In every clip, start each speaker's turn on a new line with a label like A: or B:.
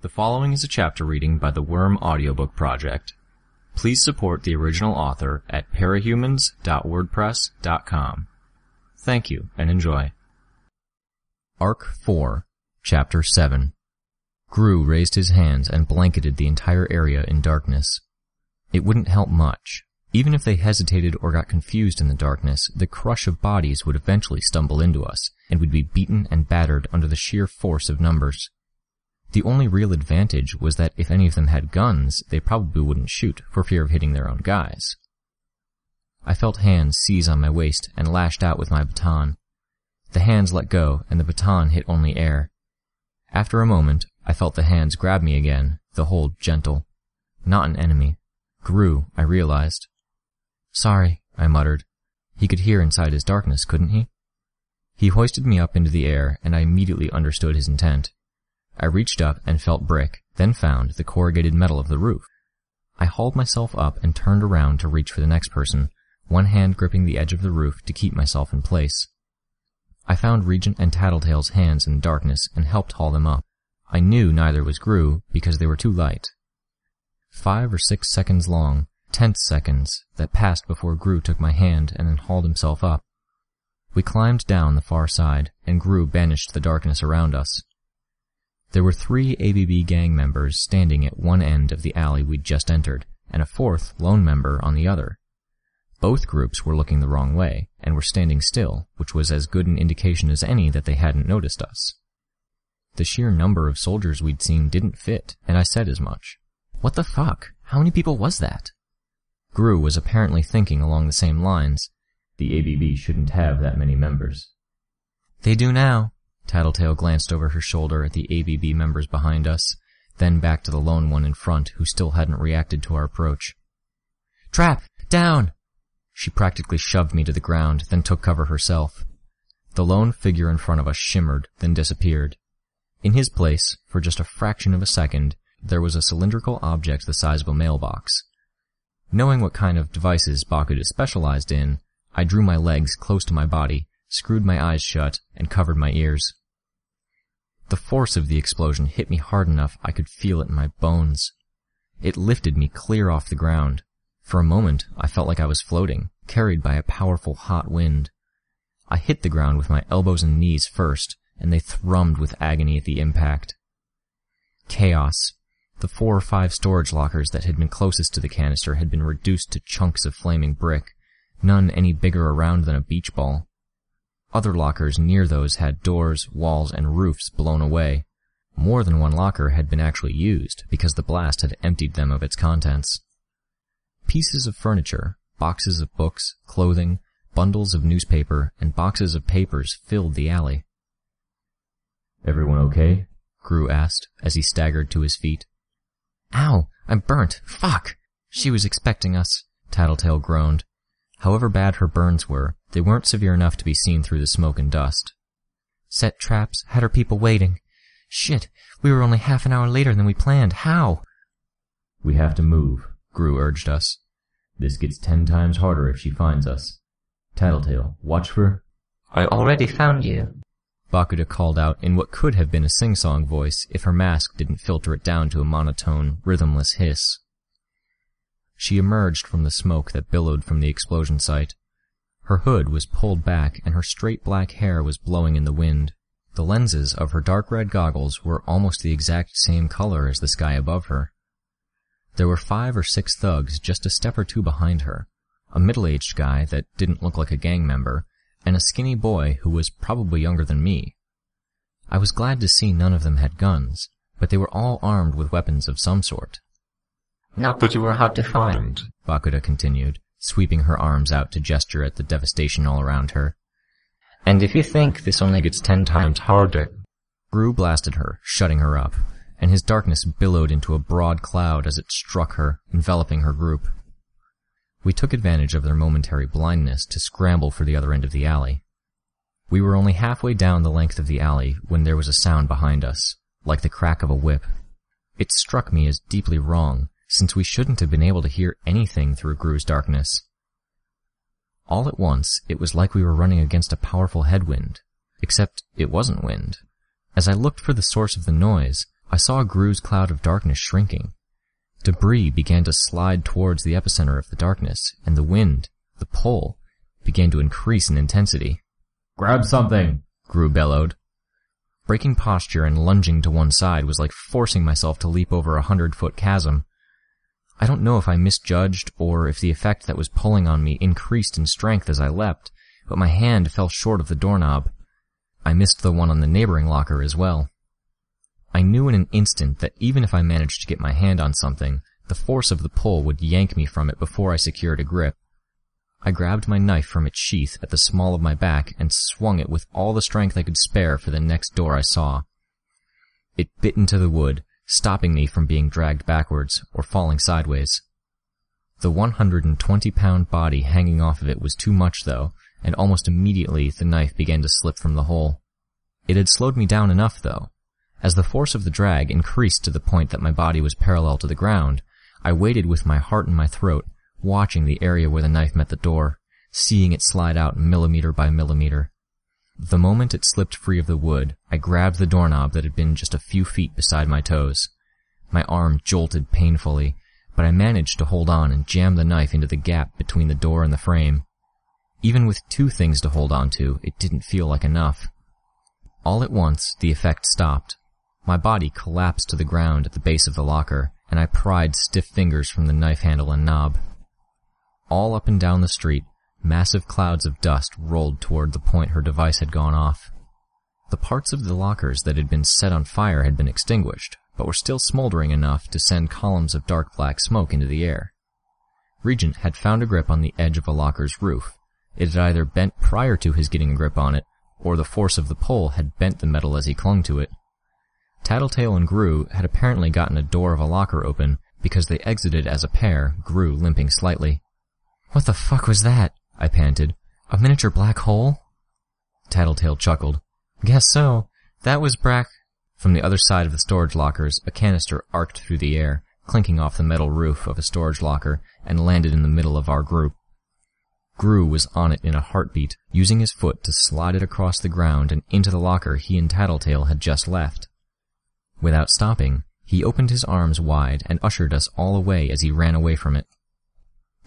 A: The following is a chapter reading by the Worm Audiobook Project. Please support the original author at parahumans.wordpress.com. Thank you and enjoy. Arc 4, Chapter 7 Grue raised his hands and blanketed the entire area in darkness. It wouldn't help much. Even if they hesitated or got confused in the darkness, the crush of bodies would eventually stumble into us, and we'd be beaten and battered under the sheer force of numbers. The only real advantage was that if any of them had guns, they probably wouldn't shoot for fear of hitting their own guys. I felt hands seize on my waist and lashed out with my baton. The hands let go and the baton hit only air. After a moment, I felt the hands grab me again, the hold gentle. Not an enemy. Grue, I realized. Sorry, I muttered. He could hear inside his darkness, couldn't he? He hoisted me up into the air, and I immediately understood his intent. I reached up and felt brick, then found the corrugated metal of the roof. I hauled myself up and turned around to reach for the next person, one hand gripping the edge of the roof to keep myself in place. I found Regent and Tattletale's hands in the darkness and helped haul them up. I knew neither was Grue because they were too light. Five or six seconds long, tense seconds, that passed before Grue took my hand and then hauled himself up. We climbed down the far side, and Grue banished the darkness around us. There were three ABB gang members standing at one end of the alley we'd just entered, and a fourth lone member on the other. Both groups were looking the wrong way, and were standing still, which was as good an indication as any that they hadn't noticed us. The sheer number of soldiers we'd seen didn't fit, and I said as much. What the fuck? How many people was that? Grue was apparently thinking along the same lines.
B: The ABB shouldn't have that many members.
A: They do now. Tattletale glanced over her shoulder at the ABB members behind us, then back to the lone one in front who still hadn't reacted to our approach. Trap! Down! She practically shoved me to the ground, then took cover herself. The lone figure in front of us shimmered, then disappeared. In his place, for just a fraction of a second, there was a cylindrical object the size of a mailbox. Knowing what kind of devices Bakuda specialized in, I drew my legs close to my body, screwed my eyes shut, and covered my ears. The force of the explosion hit me hard enough I could feel it in my bones. It lifted me clear off the ground. For a moment, I felt like I was floating, carried by a powerful hot wind. I hit the ground with my elbows and knees first, and they thrummed with agony at the impact. Chaos. The four or five storage lockers that had been closest to the canister had been reduced to chunks of flaming brick, none any bigger around than a beach ball. Other lockers near those had doors, walls, and roofs blown away. More than one locker had been actually used, because the blast had emptied them of its contents. Pieces of furniture, boxes of books, clothing, bundles of newspaper, and boxes of papers filled the alley.
B: Everyone okay?
A: Grue asked, as he staggered to his feet. Ow! I'm burnt! Fuck! She was expecting us, Tattletale groaned. However bad her burns were, they weren't severe enough to be seen through the smoke and dust. Set traps, had her people waiting. Shit, we were only half an hour later than we planned. How?
B: We have to move, Grue urged us. This gets ten times harder if she finds us. Tattletale, watch for...
C: I already found you.
A: Bakuda called out in what could have been a sing-song voice if her mask didn't filter it down to a monotone, rhythmless hiss. She emerged from the smoke that billowed from the explosion site. Her hood was pulled back and her straight black hair was blowing in the wind. The lenses of her dark red goggles were almost the exact same color as the sky above her. There were five or six thugs just a step or two behind her, a middle-aged guy that didn't look like a gang member, and a skinny boy who was probably younger than me. I was glad to see none of them had guns, but they were all armed with weapons of some sort.
C: Not that you were hard to find,
A: Bakuda continued, sweeping her arms out to gesture at the devastation all around her.
C: And if you think this only gets ten times harder...
A: Grue blasted her, shutting her up, and his darkness billowed into a broad cloud as it struck her, enveloping her group. We took advantage of their momentary blindness to scramble for the other end of the alley. We were only halfway down the length of the alley when there was a sound behind us, like the crack of a whip. It struck me as deeply wrong, since we shouldn't have been able to hear anything through Grue's darkness. All at once, it was like we were running against a powerful headwind, except it wasn't wind. As I looked for the source of the noise, I saw Grue's cloud of darkness shrinking. Debris began to slide towards the epicenter of the darkness, and the wind, the pull, began to increase in intensity.
B: Grab something!
A: Grue bellowed. Breaking posture and lunging to one side was like forcing myself to leap over a hundred foot chasm. I don't know if I misjudged or if the effect that was pulling on me increased in strength as I leapt, but my hand fell short of the doorknob. I missed the one on the neighboring locker as well. I knew in an instant that even if I managed to get my hand on something, the force of the pull would yank me from it before I secured a grip. I grabbed my knife from its sheath at the small of my back and swung it with all the strength I could spare for the next door I saw. It bit into the wood, stopping me from being dragged backwards or falling sideways. The 120 pound body hanging off of it was too much though, and almost immediately the knife began to slip from the hole. It had slowed me down enough though. As the force of the drag increased to the point that my body was parallel to the ground, I waited with my heart in my throat, watching the area where the knife met the door, seeing it slide out millimeter by millimeter. The moment it slipped free of the wood, I grabbed the doorknob that had been just a few feet beside my toes. My arm jolted painfully, but I managed to hold on and jam the knife into the gap between the door and the frame. Even with two things to hold on to, it didn't feel like enough. All at once, the effect stopped. My body collapsed to the ground at the base of the locker, and I pried stiff fingers from the knife handle and knob. All up and down the street, massive clouds of dust rolled toward the point her device had gone off. The parts of the lockers that had been set on fire had been extinguished, but were still smoldering enough to send columns of dark black smoke into the air. Regent had found a grip on the edge of a locker's roof. It had either bent prior to his getting a grip on it, or the force of the pull had bent the metal as he clung to it. Tattletale and Grue had apparently gotten a door of a locker open because they exited as a pair, Grue limping slightly. What the fuck was that? I panted. A miniature black hole? Tattletale chuckled. Guess so. That was Brack. From the other side of the storage lockers, a canister arced through the air, clinking off the metal roof of a storage locker, and landed in the middle of our group. Grue was on it in a heartbeat, using his foot to slide it across the ground and into the locker he and Tattletale had just left. Without stopping, he opened his arms wide and ushered us all away as he ran away from it.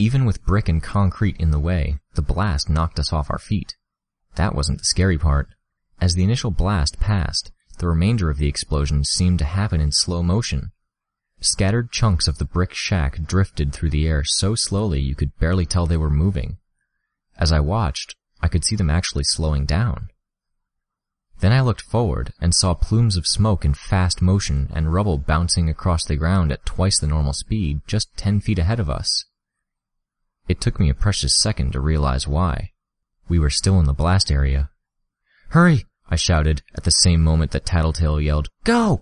A: Even with brick and concrete in the way, the blast knocked us off our feet. That wasn't the scary part. As the initial blast passed, the remainder of the explosion seemed to happen in slow motion. Scattered chunks of the brick shack drifted through the air so slowly you could barely tell they were moving. As I watched, I could see them actually slowing down. Then I looked forward and saw plumes of smoke in fast motion and rubble bouncing across the ground at twice the normal speed just ten feet ahead of us. It took me a precious second to realize why. We were still in the blast area. Hurry! I shouted at the same moment that Tattletale yelled, Go!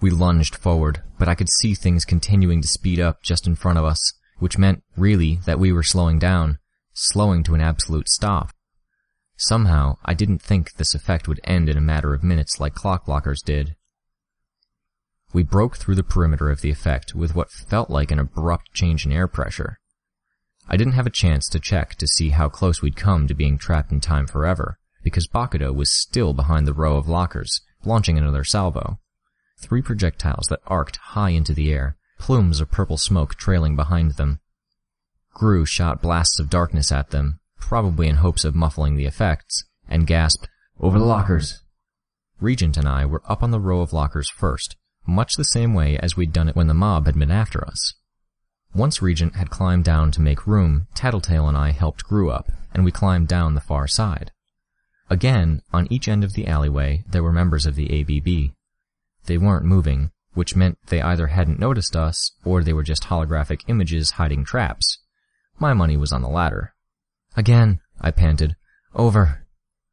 A: We lunged forward, but I could see things continuing to speed up just in front of us, which meant, really, that we were slowing down, slowing to an absolute stop. Somehow, I didn't think this effect would end in a matter of minutes like Clockblocker's did. We broke through the perimeter of the effect with what felt like an abrupt change in air pressure. I didn't have a chance to check to see how close we'd come to being trapped in time forever, because Bakuda was still behind the row of lockers, launching another salvo. Three projectiles that arced high into the air, plumes of purple smoke trailing behind them. Grue shot blasts of darkness at them, probably in hopes of muffling the effects, and gasped, Over the lockers! Regent and I were up on the row of lockers first, much the same way as we'd done it when the mob had been after us. Once Regent had climbed down to make room, Tattletale and I helped Grue up, and we climbed down the far side. Again, on each end of the alleyway, there were members of the ABB. They weren't moving, which meant they either hadn't noticed us, or they were just holographic images hiding traps. My money was on the latter. Again, I panted. Over.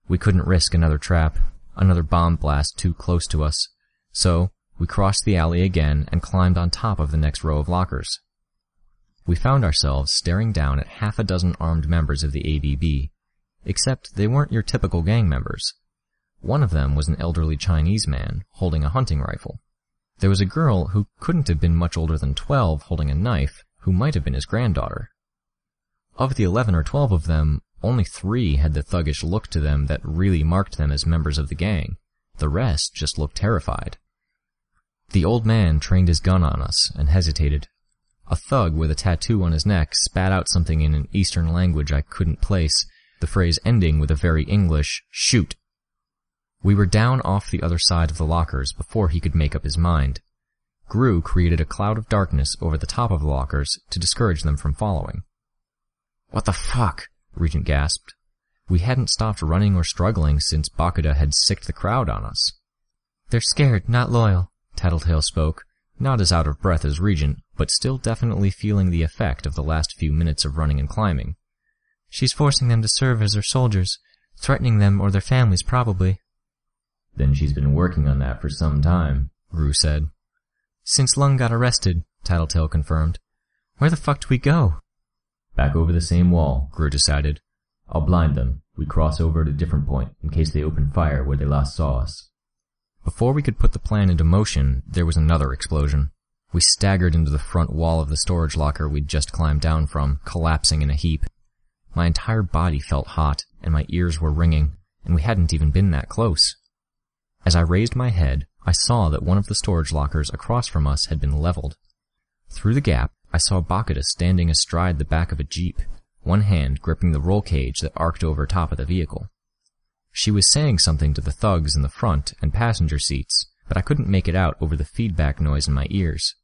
A: We couldn't risk another trap, another bomb blast too close to us. So, we crossed the alley again and climbed on top of the next row of lockers. We found ourselves staring down at half a dozen armed members of the ABB, except they weren't your typical gang members. One of them was an elderly Chinese man holding a hunting rifle. There was a girl who couldn't have been much older than twelve holding a knife, who might have been his granddaughter. Of the eleven or twelve of them, only three had the thuggish look to them that really marked them as members of the gang. The rest just looked terrified. The old man trained his gun on us and hesitated. A thug with a tattoo on his neck spat out something in an Eastern language I couldn't place, the phrase ending with a very English, shoot. We were down off the other side of the lockers before he could make up his mind. Grue created a cloud of darkness over the top of the lockers to discourage them from following. What the fuck? Regent gasped. We hadn't stopped running or struggling since Bakuda had sicked the crowd on us. They're scared, not loyal, Tattletale spoke, not as out of breath as Regent, but still definitely feeling the effect of the last few minutes of running and climbing. She's forcing them to serve as her soldiers, threatening them or their families probably.
B: Then she's been working on that for some time,
A: Grue said. Since Lung got arrested, Tattletale confirmed. Where the fuck do we go?
B: Back over the same wall,
A: Grue decided.
B: I'll blind them. We cross over at a different point, in case they open fire where they last saw us.
A: Before we could put the plan into motion, there was another explosion. We staggered into the front wall of the storage locker we'd just climbed down from, collapsing in a heap. My entire body felt hot, and my ears were ringing, and we hadn't even been that close. As I raised my head, I saw that one of the storage lockers across from us had been leveled. Through the gap, I saw Bakuda standing astride the back of a jeep, one hand gripping the roll cage that arced over top of the vehicle. She was saying something to the thugs in the front and passenger seats, but I couldn't make it out over the feedback noise in my ears.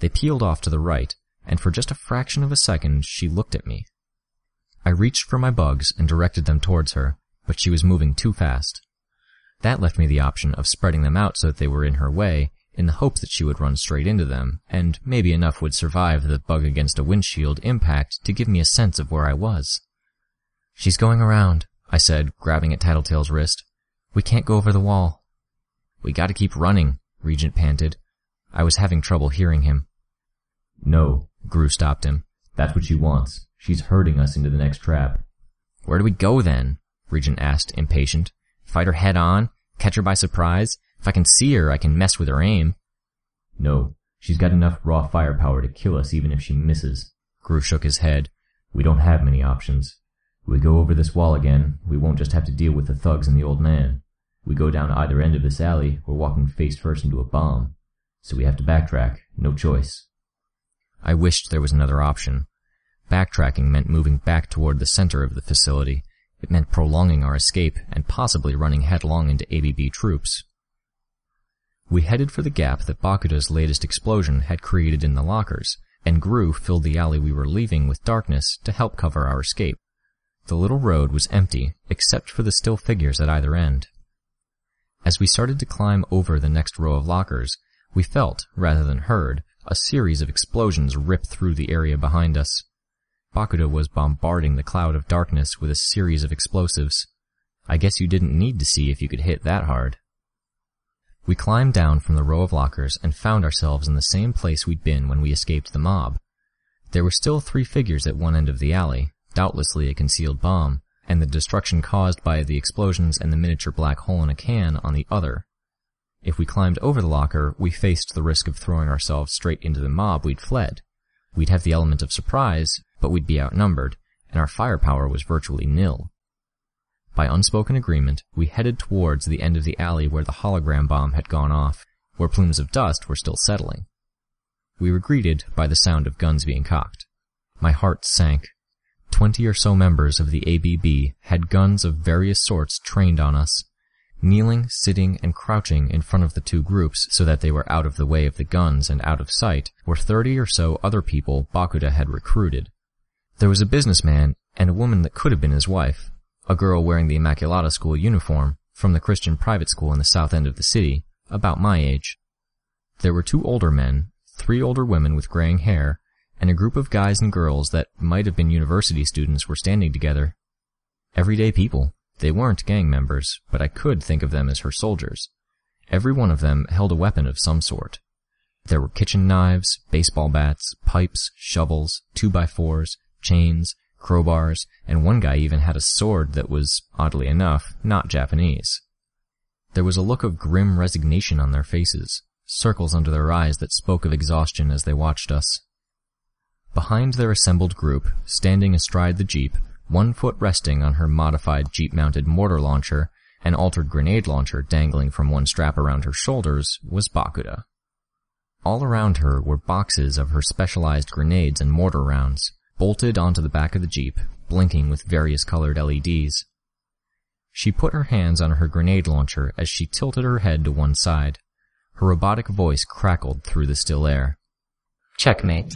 A: They peeled off to the right, and for just a fraction of a second she looked at me. I reached for my bugs and directed them towards her, but she was moving too fast. That left me the option of spreading them out so that they were in her way, in the hope that she would run straight into them, and maybe enough would survive the bug against a windshield impact to give me a sense of where I was. She's going around, I said, grabbing at Tattletale's wrist. We can't go over the wall. We gotta keep running, Regent panted. I was having trouble hearing him.
B: No,
A: Grue stopped him.
B: That's what she wants. She's herding us into the next trap.
A: Where do we go then? Regent asked, impatient. Fight her head on? Catch her by surprise? If I can see her, I can mess with her aim.
B: No, she's got enough raw firepower to kill us even if she misses.
A: Grue shook his head.
B: We don't have many options. We go over this wall again, we won't just have to deal with the thugs and the old man. We go down either end of this alley, we're walking face first into a bomb. So we have to backtrack, no choice.
A: I wished there was another option. Backtracking meant moving back toward the center of the facility. It meant prolonging our escape and possibly running headlong into ABB troops. We headed for the gap that Bakuda's latest explosion had created in the lockers, and Grue filled the alley we were leaving with darkness to help cover our escape. The little road was empty, except for the still figures at either end. As we started to climb over the next row of lockers, we felt, rather than heard, a series of explosions rip through the area behind us. Bakuda was bombarding the cloud of darkness with a series of explosives. I guess you didn't need to see if you could hit that hard. We climbed down from the row of lockers and found ourselves in the same place we'd been when we escaped the mob. There were still three figures at one end of the alley, doubtlessly a concealed bomb, and the destruction caused by the explosions and the miniature black hole in a can on the other. If we climbed over the locker, we faced the risk of throwing ourselves straight into the mob we'd fled. We'd have the element of surprise, but we'd be outnumbered, and our firepower was virtually nil. By unspoken agreement, we headed towards the end of the alley where the hologram bomb had gone off, where plumes of dust were still settling. We were greeted by the sound of guns being cocked. My heart sank. Twenty or so members of the ABB had guns of various sorts trained on us, kneeling, sitting, and crouching in front of the two groups so that they were out of the way of the guns and out of sight were thirty or so other people Bakuda had recruited. There was a businessman and a woman that could have been his wife, a girl wearing the Immaculata school uniform from the Christian private school in the south end of the city, about my age. There were two older men, three older women with graying hair, and a group of guys and girls that might have been university students were standing together. Everyday people. They weren't gang members, but I could think of them as her soldiers. Every one of them held a weapon of some sort. There were kitchen knives, baseball bats, pipes, shovels, two-by-fours, chains, crowbars, and one guy even had a sword that was, oddly enough, not Japanese. There was a look of grim resignation on their faces, circles under their eyes that spoke of exhaustion as they watched us. Behind their assembled group, standing astride the jeep, one foot resting on her modified jeep-mounted mortar launcher, an altered grenade launcher dangling from one strap around her shoulders, was Bakuda. All around her were boxes of her specialized grenades and mortar rounds, bolted onto the back of the Jeep, blinking with various colored LEDs. She put her hands on her grenade launcher as she tilted her head to one side. Her robotic voice crackled through the still air.
C: Checkmate.